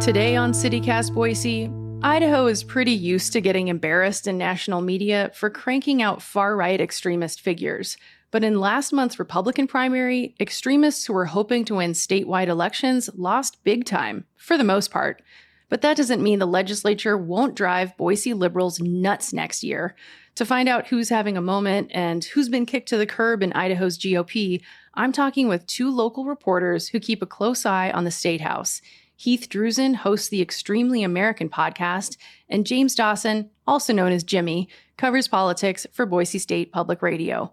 Today on CityCast Boise, Idaho is pretty used to getting embarrassed in national media for cranking out far right extremist figures. But in last month's Republican primary, extremists who were hoping to win statewide elections lost big time, for the most part. But that doesn't mean the legislature won't drive Boise liberals nuts next year. To find out who's having a moment and who's been kicked to the curb in Idaho's GOP, I'm talking with two local reporters who keep a close eye on the state house. Heath Druzin hosts the Extremely American podcast, and James Dawson, also known as Jimmy, covers politics for Boise State Public Radio.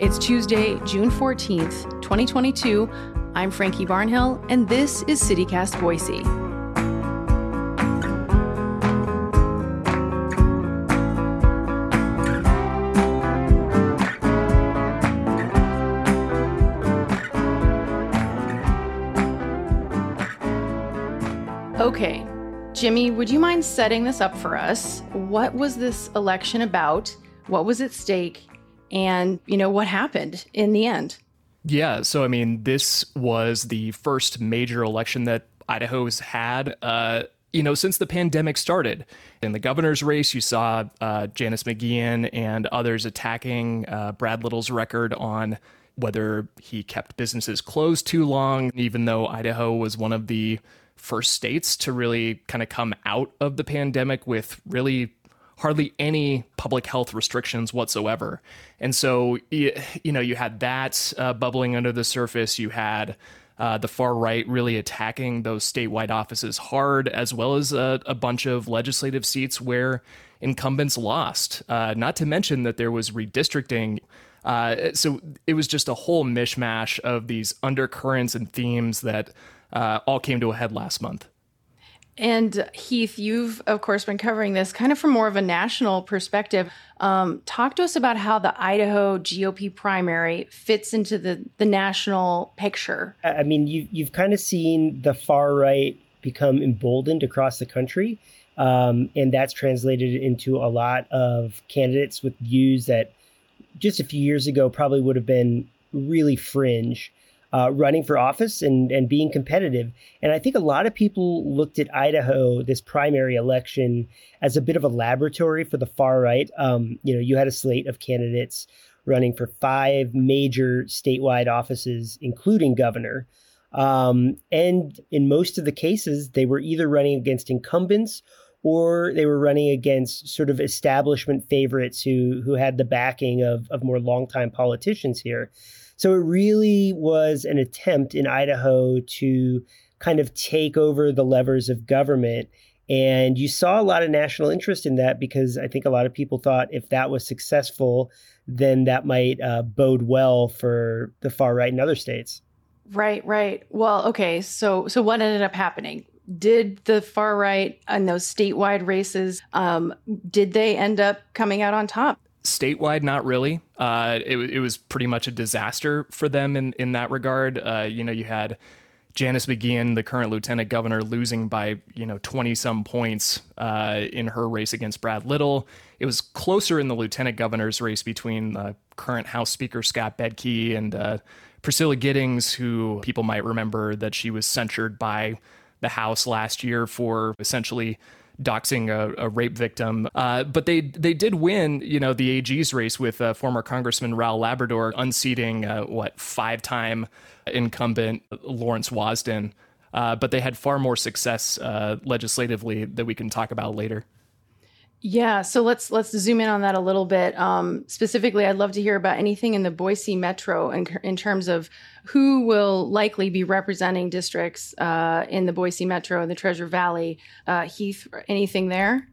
It's Tuesday, June 14th, 2022. I'm Frankie Barnhill, and this is CityCast Boise. Okay, Jimmy, would you mind setting this up for us? What was this election about? What was at stake? And, you know, what happened in the end? Yeah, so I mean, this was the first major election that Idaho's had, uh, you know, since the pandemic started. In the governor's race, you saw uh, Janice McGeachin and others attacking uh, Brad Little's record on whether he kept businesses closed too long, even though Idaho was one of the first states to really kind of come out of the pandemic with really hardly any public health restrictions whatsoever. And so, you, know, you had that uh, bubbling under the surface. You had uh, the far right really attacking those statewide offices hard, as well as a, a bunch of legislative seats where incumbents lost. Uh, not to mention that there was redistricting. Uh, so it was just a whole mishmash of these undercurrents and themes that uh, all came to a head last month. And Heath, you've of course been covering this kind of from more of a national perspective. Um, talk to us about how the Idaho GOP primary fits into the the national picture. I mean, you you've kind of seen the far right become emboldened across the country, um, and that's translated into a lot of candidates with views that just a few years ago probably would have been really fringe uh, running for office and, and being competitive. And I think a lot of people looked at Idaho, this primary election, as a bit of a laboratory for the far right. Um, you know, you had a slate of candidates running for five major statewide offices, including governor. Um, and in most of the cases, they were either running against incumbents or they were running against sort of establishment favorites who who had the backing of, of more longtime politicians here. So it really was an attempt in Idaho to kind of take over the levers of government. And you saw a lot of national interest in that because I think a lot of people thought if that was successful, then that might uh, bode well for the far right in other states. Right, right. Well, okay. So, so what ended up happening? Did the far right and those statewide races, um, did they end up coming out on top? Statewide, not really. Uh, it, it was pretty much a disaster for them in, in that regard. Uh, you know, you had Janice McGeachin, the current lieutenant governor, losing by, you know, 20 some points uh, in her race against Brad Little. It was closer in the lieutenant governor's race between the current House Speaker Scott Bedke and uh, Priscilla Giddings, who people might remember that she was censured by the House last year for essentially doxing a, a rape victim. Uh, but they they did win, you know, the AG's race with uh, former Congressman Raul Labrador unseating uh, what five time incumbent Lawrence Wasden. Uh, but they had far more success uh, legislatively that we can talk about later. Yeah, so let's let's zoom in on that a little bit. Um, specifically, I'd love to hear about anything in the Boise Metro in, in terms of who will likely be representing districts uh, in the Boise Metro and the Treasure Valley. Uh, Heath, anything there?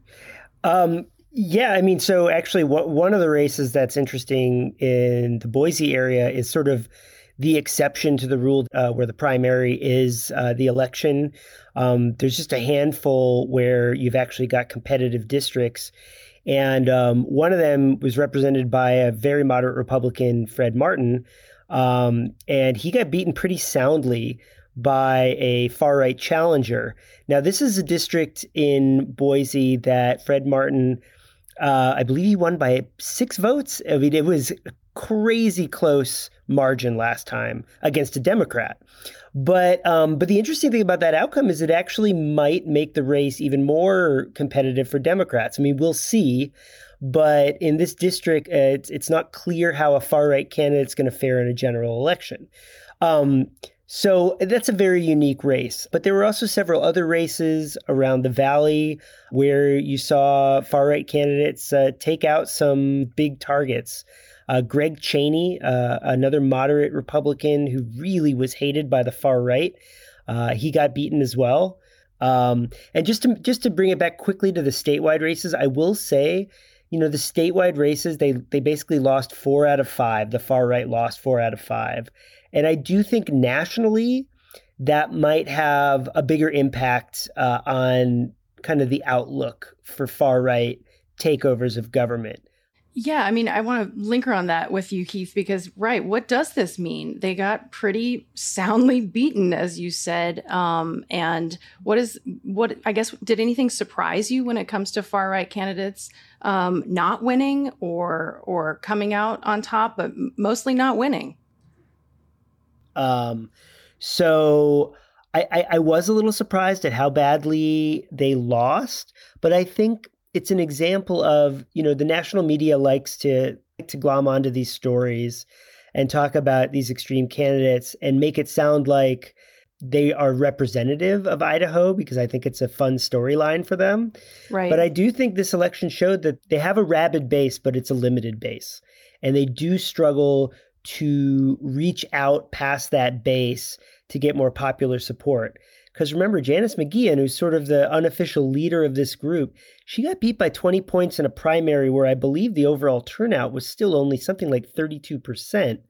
Um, yeah, I mean, so actually, what, one of the races that's interesting in the Boise area is sort of the exception to the rule uh, where the primary is uh, the election. Um, there's just a handful where you've actually got competitive districts. And um, one of them was represented by a very moderate Republican, Fred Martin. Um, and he got beaten pretty soundly by a far right challenger. Now, this is a district in Boise that Fred Martin Uh, I believe he won by six votes. I mean, it was crazy close margin last time against a Democrat. But um, but the interesting thing about that outcome is it actually might make the race even more competitive for Democrats. I mean, we'll see. But in this district, uh, it's, it's not clear how a far right candidate is going to fare in a general election. Um, so that's a very unique race. But there were also several other races around the valley where you saw far right candidates uh, take out some big targets. Uh, Greg Chaney, uh, another moderate Republican who really was hated by the far right, uh, he got beaten as well. Um, and just to just to bring it back quickly to the statewide races, I will say, you know, the statewide races they they basically lost four out of five. The far right lost four out of five, and I do think nationally that might have a bigger impact uh, on kind of the outlook for far right takeovers of government. Yeah, I mean, I want to link on that with you, Heath, because, right, what does this mean? They got pretty soundly beaten, as you said. Um, and what is, what, I guess, did anything surprise you when it comes to far right candidates um, not winning or, or coming out on top, but mostly not winning? Um, so I, I, I was a little surprised at how badly they lost, but I think it's an example of you know the national media likes to to glom onto these stories and talk about these extreme candidates and make it sound like they are representative of Idaho because I think it's a fun storyline for them. Right. But I do think this election showed that they have a rabid base, but it's a limited base. And they do struggle to reach out past that base to get more popular support. Because remember, Janice McGeachin, who's sort of the unofficial leader of this group, she got beat by 20 points in a primary where I believe the overall turnout was still only something like 32%.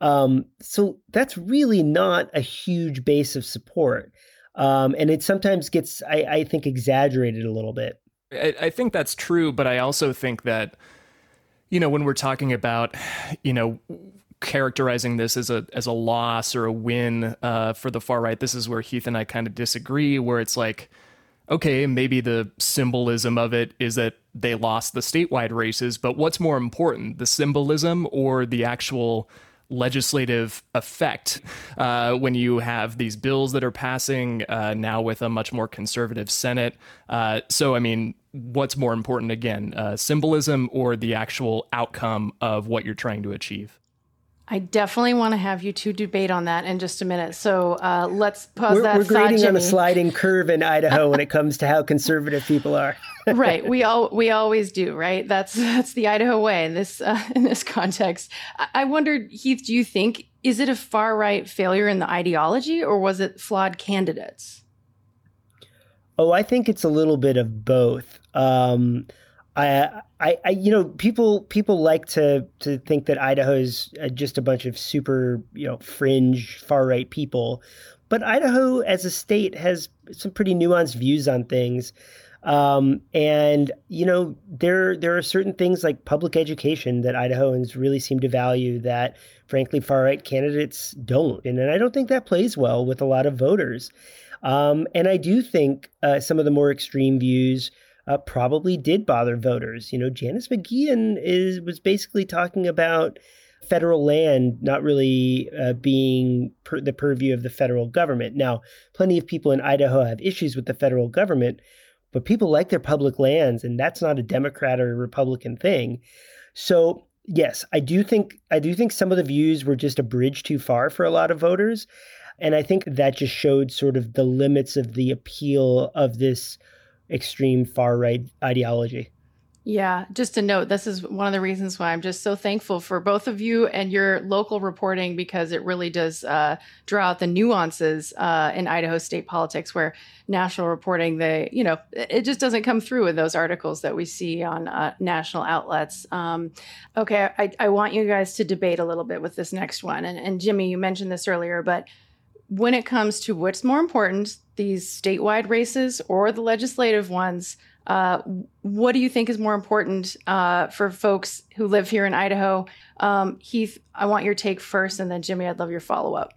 Um, so that's really not a huge base of support. Um, and it sometimes gets, I, I, think, exaggerated a little bit. I, I think that's true, but I also think that, you know, when we're talking about, you know, characterizing this as a as a loss or a win uh, for the far right. This is where Heath and I kind of disagree. Where it's like, okay, maybe the symbolism of it is that they lost the statewide races, but what's more important, the symbolism or the actual legislative effect uh, when you have these bills that are passing uh, now with a much more conservative Senate. Uh, so, I mean, what's more important again, uh, symbolism or the actual outcome of what you're trying to achieve? I definitely want to have you two debate on that in just a minute. So uh, let's pause we're, that. We're grading on a sliding curve in Idaho when it comes to how conservative people are. right. We all we always do. Right. That's that's the Idaho way in this uh, in this context. I, I wondered, Heath, do you think is it a far right failure in the ideology or was it flawed candidates? Oh, I think it's a little bit of both. Um, I, I, I, you know, people people like to to think that Idaho is uh, just a bunch of super, you know, fringe far right people, but Idaho as a state has some pretty nuanced views on things. Um, and you know, there there are certain things like public education that Idahoans really seem to value that, frankly, far right candidates don't, and, and I don't think that plays well with a lot of voters. Um, and I do think uh, some of the more extreme views uh, probably did bother voters. You know, Janice McGeachin is was basically talking about federal land not really uh, being per the purview of the federal government. Now, plenty of people in Idaho have issues with the federal government, but people like their public lands, and that's not a Democrat or a Republican thing. So, yes, I do think I do think some of the views were just a bridge too far for a lot of voters. And I think that just showed sort of the limits of the appeal of this extreme far right ideology. Yeah, just to note, this is one of the reasons why I'm just so thankful for both of you and your local reporting because it really does uh, draw out the nuances uh, in Idaho state politics where national reporting, they, you know, it just doesn't come through in those articles that we see on uh, national outlets. Um, okay, I, I, want you guys to debate a little bit with this next one. And, and Jimmy, you mentioned this earlier, but when it comes to what's more important, these statewide races or the legislative ones, uh, what do you think is more important uh, for folks who live here in Idaho? Um, Heath, I want your take first, and then Jimmy, I'd love your follow up.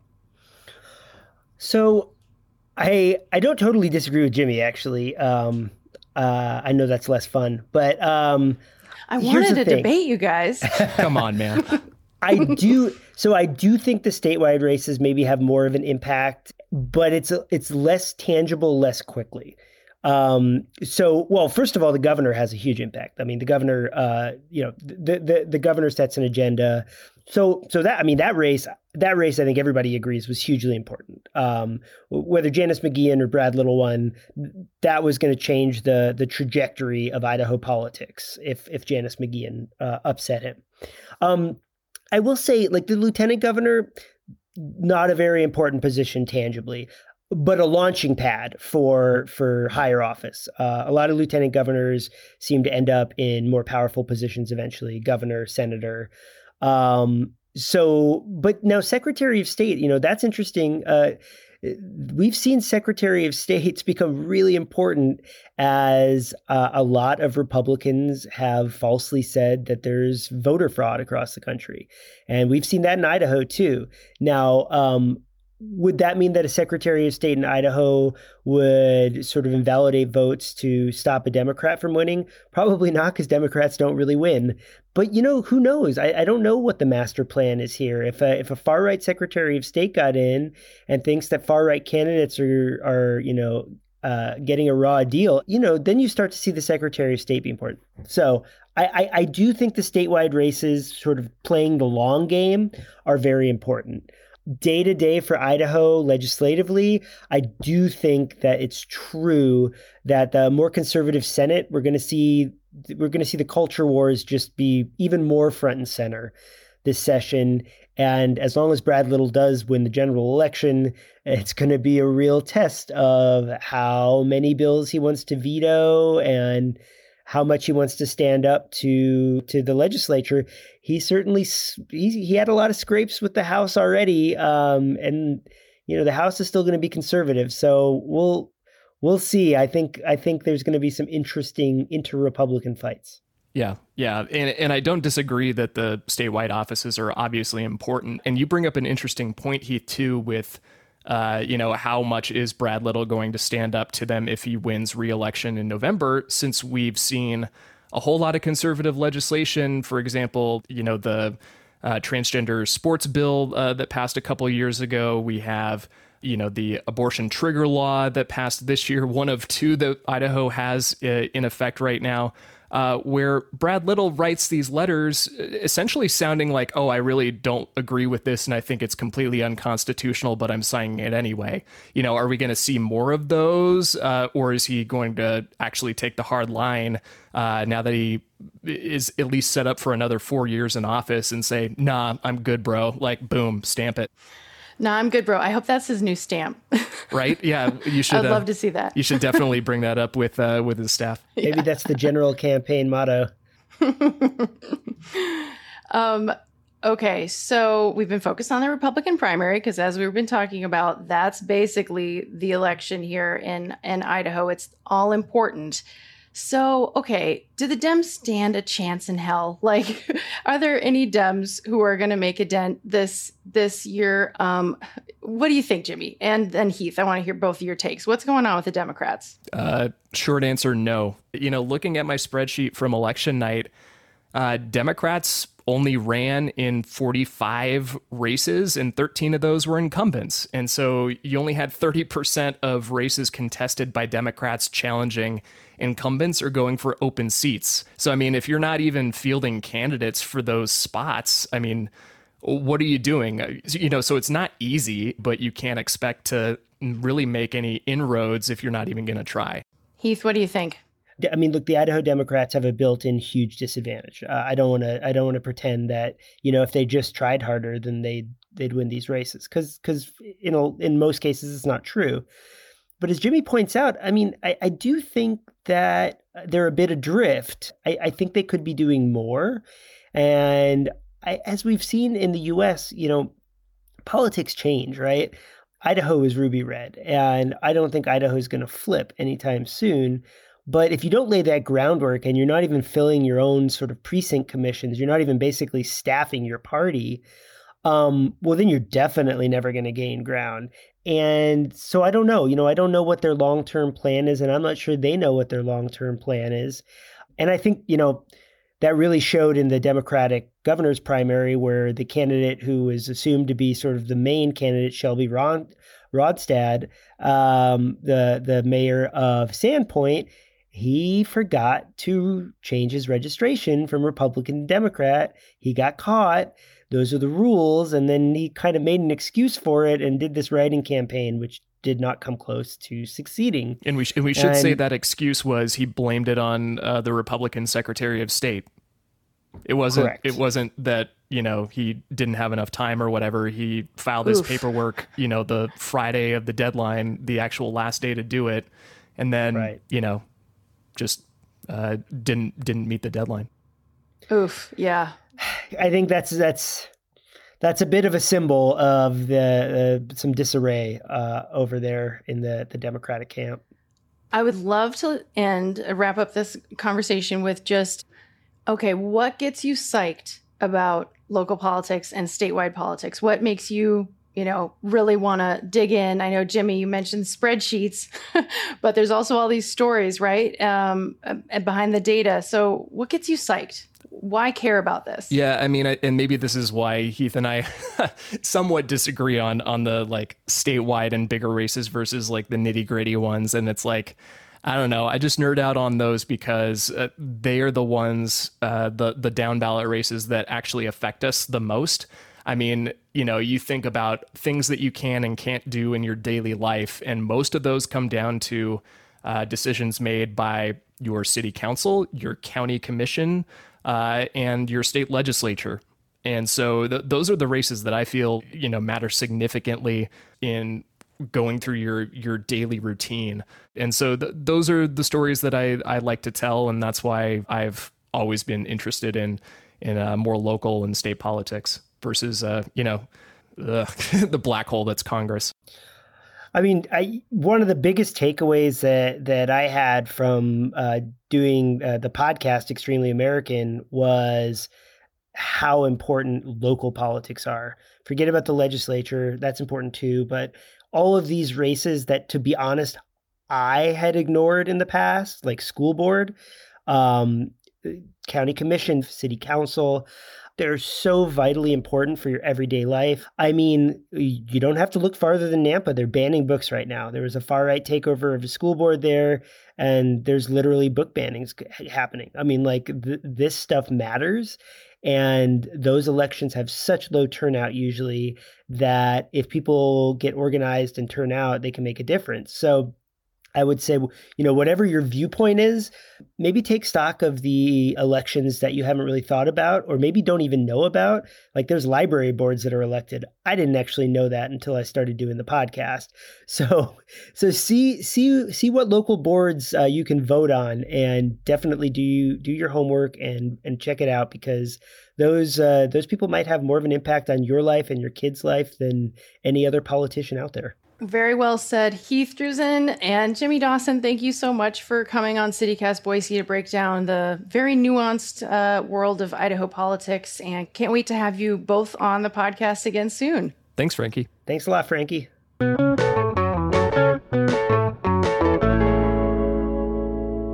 So, I I don't totally disagree with Jimmy. Actually, um, Uh, I know that's less fun, but um, I wanted to debate you guys. Come on, man. I do. So I do think the statewide races maybe have more of an impact, but it's it's less tangible, less quickly. Um, so, well, first of all, the governor has a huge impact. I mean, the governor, uh, you know, the, the the governor sets an agenda. So, so that I mean, that race, that race, I think everybody agrees was hugely important. Um, whether Janice McGeachin or Brad Little won, that was going to change the the trajectory of Idaho politics if if Janice McGeachin uh, upset him. Um, I will say, like the lieutenant governor, not a very important position tangibly but a launching pad for for higher office. Uh, a lot of lieutenant governors seem to end up in more powerful positions eventually, governor, senator. Um, so, but now Secretary of State, you know, that's interesting. Uh, we've seen Secretary of States become really important as uh, a lot of Republicans have falsely said that there's voter fraud across the country. And we've seen that in Idaho too. Now, um, would that mean that a Secretary of State in Idaho would sort of invalidate votes to stop a Democrat from winning? Probably not, because Democrats don't really win. But you know, who knows? I, I don't know what the master plan is here. If a, if a far right Secretary of State got in and thinks that far right candidates are are you know uh, getting a raw deal, you know, then you start to see the Secretary of State be important. So I, I, I do think the statewide races, sort of playing the long game, are very important day to day for Idaho legislatively, I do think that it's true that the more conservative Senate, we're going to see we're going to see the culture wars just be even more front and center this session. And as long as Brad Little does win the general election, it's going to be a real test of how many bills he wants to veto and how much he wants to stand up to to the legislature. He certainly he, he had a lot of scrapes with the House already, um, and you know the House is still going to be conservative. So we'll we'll see. I think I think there's going to be some interesting inter-Republican fights. Yeah, yeah, and and I don't disagree that the statewide offices are obviously important. And you bring up an interesting point, Heath, too, with uh, you know, how much is Brad Little going to stand up to them if he wins reelection in November? Since we've seen a whole lot of conservative legislation, for example, you know, the uh, transgender sports bill uh, that passed a couple years ago. We have, you know, the abortion trigger law that passed this year, one of two that Idaho has uh, in effect right now uh, where Brad Little writes these letters essentially sounding like, oh, I really don't agree with this and I think it's completely unconstitutional, but I'm signing it anyway. You know, are we going to see more of those? Uh, or is he going to actually take the hard line uh, now that he is at least set up for another four years in office and say, nah, I'm good, bro? Like, boom, stamp it. No, I'm good, bro. I hope that's his new stamp. right? Yeah, you should. I'd uh, love to see that. You should definitely bring that up with uh, with his staff. Maybe yeah. that's the general campaign motto. um. Okay, so we've been focused on the Republican primary because, as we've been talking about, that's basically the election here in in Idaho. It's all important. So, okay, do the Dems stand a chance in hell? Like, are there any Dems who are going to make a dent this this year? Um, what do you think, Jimmy? And then Heath, I want to hear both of your takes. What's going on with the Democrats? Uh, short answer, no. You know, looking at my spreadsheet from election night, uh, Democrats only ran in 45 races, and 13 of those were incumbents. And so you only had 30% of races contested by Democrats challenging incumbents are going for open seats. So, I mean, if you're not even fielding candidates for those spots, I mean, what are you doing? You know, so it's not easy, but you can't expect to really make any inroads if you're not even going to try. Heath, what do you think? I mean, look, the Idaho Democrats have a built-in huge disadvantage. Uh, I don't want to. I don't want to pretend that you know if they just tried harder, then they'd they'd win these races because because in a, in most cases it's not true. But as Jimmy points out, I mean, I, I do think that they're a bit adrift. I, I think they could be doing more, and I, as we've seen in the U.S., you know, politics change, right? Idaho is ruby red, and I don't think Idaho is going to flip anytime soon. But if you don't lay that groundwork and you're not even filling your own sort of precinct commissions, you're not even basically staffing your party, um, well, then you're definitely never going to gain ground. And so I don't know. You know, I don't know what their long term plan is, and I'm not sure they know what their long term plan is. And I think, you know, that really showed in the Democratic governor's primary, where the candidate who is assumed to be sort of the main candidate, Shelby Rod- Rognstad, um, the the mayor of Sandpoint, he forgot to change his registration from Republican to Democrat. He got caught. Those are the rules, and then he kind of made an excuse for it and did this writing campaign, which did not come close to succeeding. And we sh- and we should and, say that excuse was he blamed it on uh, the Republican Secretary of State. It wasn't. Correct. It wasn't that you know he didn't have enough time or whatever. He filed his Oof. paperwork, you know, the Friday of the deadline, the actual last day to do it, and then right. you know, just uh, didn't didn't meet the deadline. Oof. Yeah. I think that's that's that's a bit of a symbol of the uh, some disarray uh, over there in the the Democratic camp. I would love to end uh, wrap up this conversation with just okay, what gets you psyched about local politics and statewide politics? What makes you you know, really want to dig in. I know, Jimmy, you mentioned spreadsheets, but there's also all these stories, right? Um, behind the data. So, what gets you psyched? Why care about this? Yeah, I mean, and maybe this is why Heath and I somewhat disagree on on the like statewide and bigger races versus like the nitty gritty ones. And it's like, I don't know. I just nerd out on those because uh, they are the ones, uh, the the down ballot races that actually affect us the most. I mean, you know, you think about things that you can and can't do in your daily life, and most of those come down to uh, decisions made by your city council, your county commission, uh, and your state legislature. And so th- those are the races that I feel you know matter significantly in going through your your daily routine. And so th- those are the stories that I I like to tell, and that's why I've always been interested in in uh, more local and state politics versus uh, you know the black hole that's Congress. I mean, I one of the biggest takeaways that that I had from uh, doing uh, the podcast "Extremely American" was how important local politics are. Forget about the legislature; that's important too. But all of these races that, to be honest, I had ignored in the past, like school board, um, county commission, city council. They're so vitally important for your everyday life. I mean, you don't have to look farther than Nampa. They're banning books right now. There was a far right takeover of a school board there, and there's literally book bannings happening. I mean, like th- this stuff matters. And those elections have such low turnout usually that if people get organized and turn out, they can make a difference. So I would say, you know, whatever your viewpoint is, maybe take stock of the elections that you haven't really thought about or maybe don't even know about. Like there's library boards that are elected. I didn't actually know that until I started doing the podcast. So, so see see see what local boards uh, you can vote on, and definitely do you do your homework and and check it out because those uh, those people might have more of an impact on your life and your kids' life than any other politician out there. Very well said, Heath Druzin and Jimmy Dawson. Thank you so much for coming on CityCast Boise to break down the very nuanced uh, world of Idaho politics. And can't wait to have you both on the podcast again soon. Thanks, Frankie. Thanks a lot, Frankie.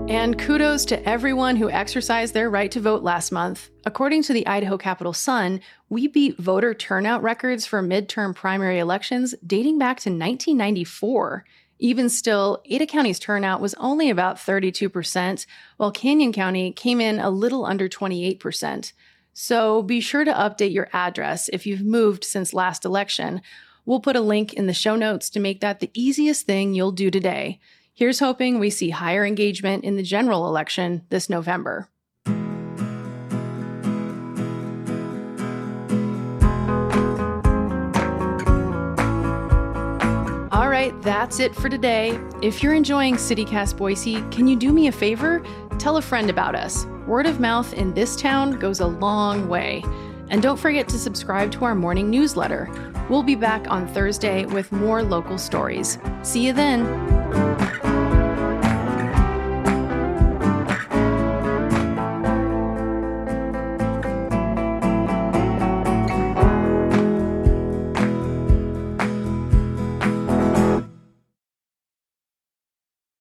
And kudos to everyone who exercised their right to vote last month. According to the Idaho Capital Sun, we beat voter turnout records for midterm primary elections dating back to 1994. Even still, Ada County's turnout was only about 32%, while Canyon County came in a little under 28%. So be sure to update your address if you've moved since last election. We'll put a link in the show notes to make that the easiest thing you'll do today. Here's hoping we see higher engagement in the general election this November. All right, that's it for today. If you're enjoying CityCast Boise, can you do me a favor? Tell a friend about us. Word of mouth in this town goes a long way. And don't forget to subscribe to our morning newsletter. We'll be back on Thursday with more local stories. See you then.